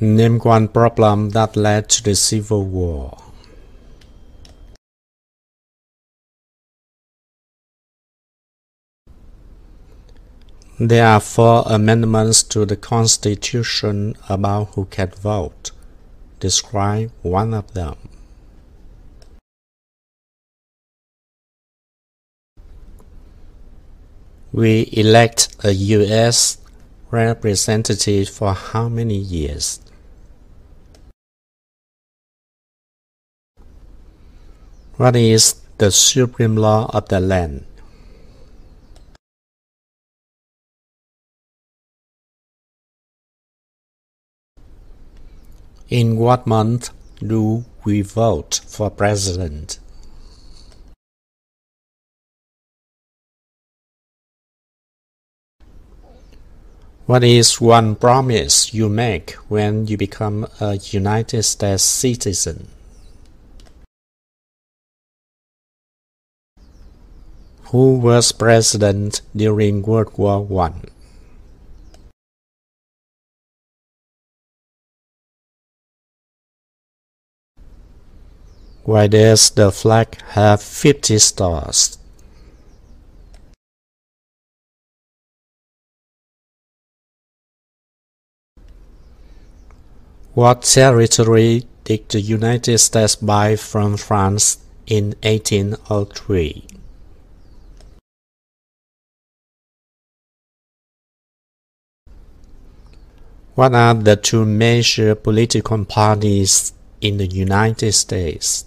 Name one problem that led to the Civil War. There are four amendments to the Constitution about who can vote. Describe one of them. We elect a U.S. representative for how many years? What is the supreme law of the land? In what month do we vote for president? What is one promise you make when you become a United States citizen? Who was president during World War One? Why does the flag have fifty stars? What territory did the United States buy from France in 1803? What are the two major political parties in the United States?